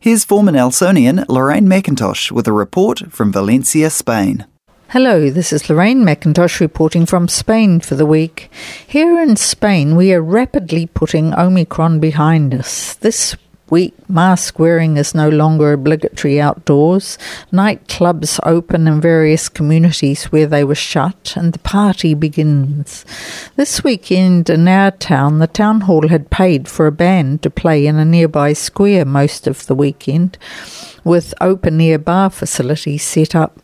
Here's former Nelsonian Lorraine MacIntosh with a report from Valencia, Spain. Hello, this is Lorraine MacIntosh reporting from Spain for the week. Here in Spain, we are rapidly putting Omicron behind us. This week, mask wearing is no longer obligatory outdoors. Nightclubs open in various communities where they were shut, and the party begins. This weekend in our town, the town hall had paid for a band to play in a nearby square most of the weekend, with open air bar facilities set up.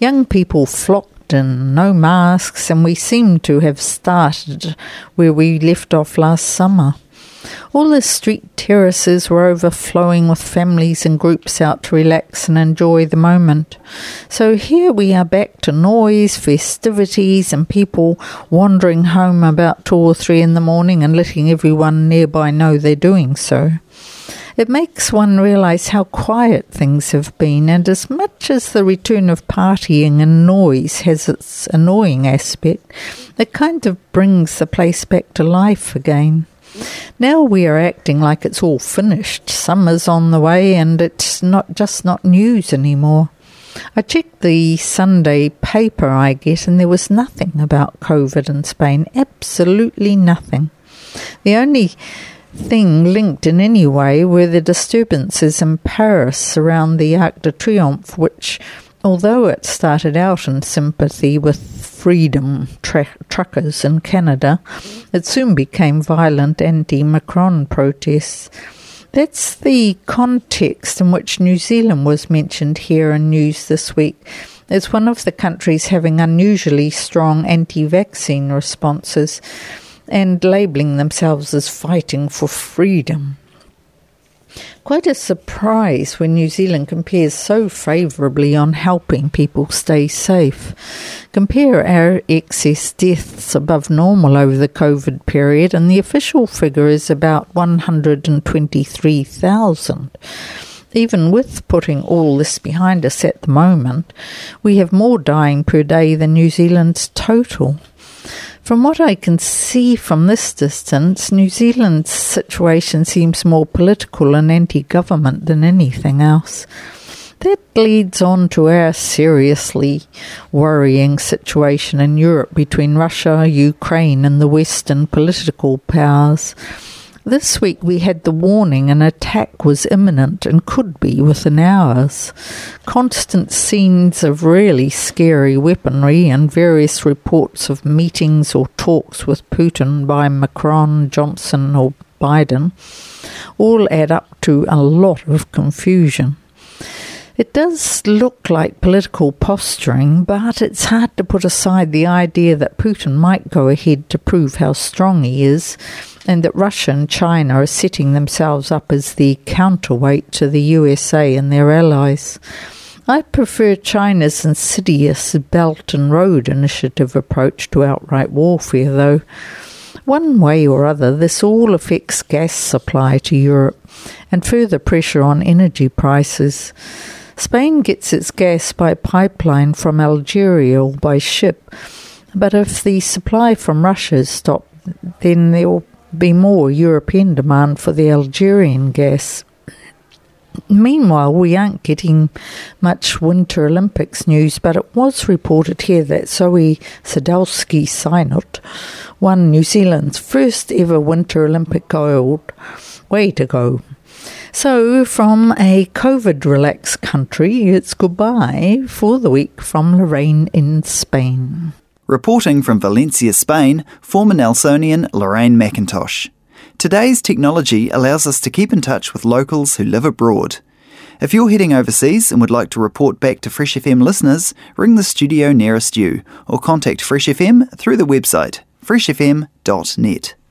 Young people flocked in, no masks, and we seem to have started where we left off last summer. All the street terraces were overflowing with families and groups out to relax and enjoy the moment. So here we are back to noise, festivities, and people wandering home about two or three in the morning and letting everyone nearby know they're doing so. It makes one realize how quiet things have been, and as much as the return of partying and noise has its annoying aspect, it kind of brings the place back to life again. Now we are acting like it's all finished. Summer's on the way and it's not just not news anymore. I checked the Sunday paper I get and there was nothing about COVID in Spain. Absolutely nothing. The only thing linked in any way were the disturbances in Paris around the Arc de Triomphe, which Although it started out in sympathy with freedom tra- truckers in Canada, it soon became violent anti Macron protests. That's the context in which New Zealand was mentioned here in news this week. It's one of the countries having unusually strong anti vaccine responses and labelling themselves as fighting for freedom. Quite a surprise when New Zealand compares so favourably on helping people stay safe. Compare our excess deaths above normal over the COVID period, and the official figure is about 123,000. Even with putting all this behind us at the moment, we have more dying per day than New Zealand's total. From what I can see from this distance, New Zealand's situation seems more political and anti government than anything else. That leads on to our seriously worrying situation in Europe between Russia, Ukraine, and the Western political powers. This week we had the warning an attack was imminent and could be within hours. Constant scenes of really scary weaponry and various reports of meetings or talks with Putin by Macron, Johnson, or Biden all add up to a lot of confusion. It does look like political posturing, but it's hard to put aside the idea that Putin might go ahead to prove how strong he is and that Russia and China are setting themselves up as the counterweight to the USA and their allies. I prefer China's insidious Belt and Road Initiative approach to outright warfare, though. One way or other, this all affects gas supply to Europe and further pressure on energy prices. Spain gets its gas by pipeline from Algeria or by ship, but if the supply from Russia is stopped, then there will be more European demand for the Algerian gas. Meanwhile, we aren't getting much Winter Olympics news, but it was reported here that Zoi Sadowski Synnott won New Zealand's first ever Winter Olympic gold. Way to go. So, from a COVID relaxed country, it's goodbye for the week from Lorraine in Spain. Reporting from Valencia, Spain, former Nelsonian Lorraine MacIntosh. Today's technology allows us to keep in touch with locals who live abroad. If you're heading overseas and would like to report back to Fresh FM listeners, ring the studio nearest you or contact Fresh FM through the website freshfm.net.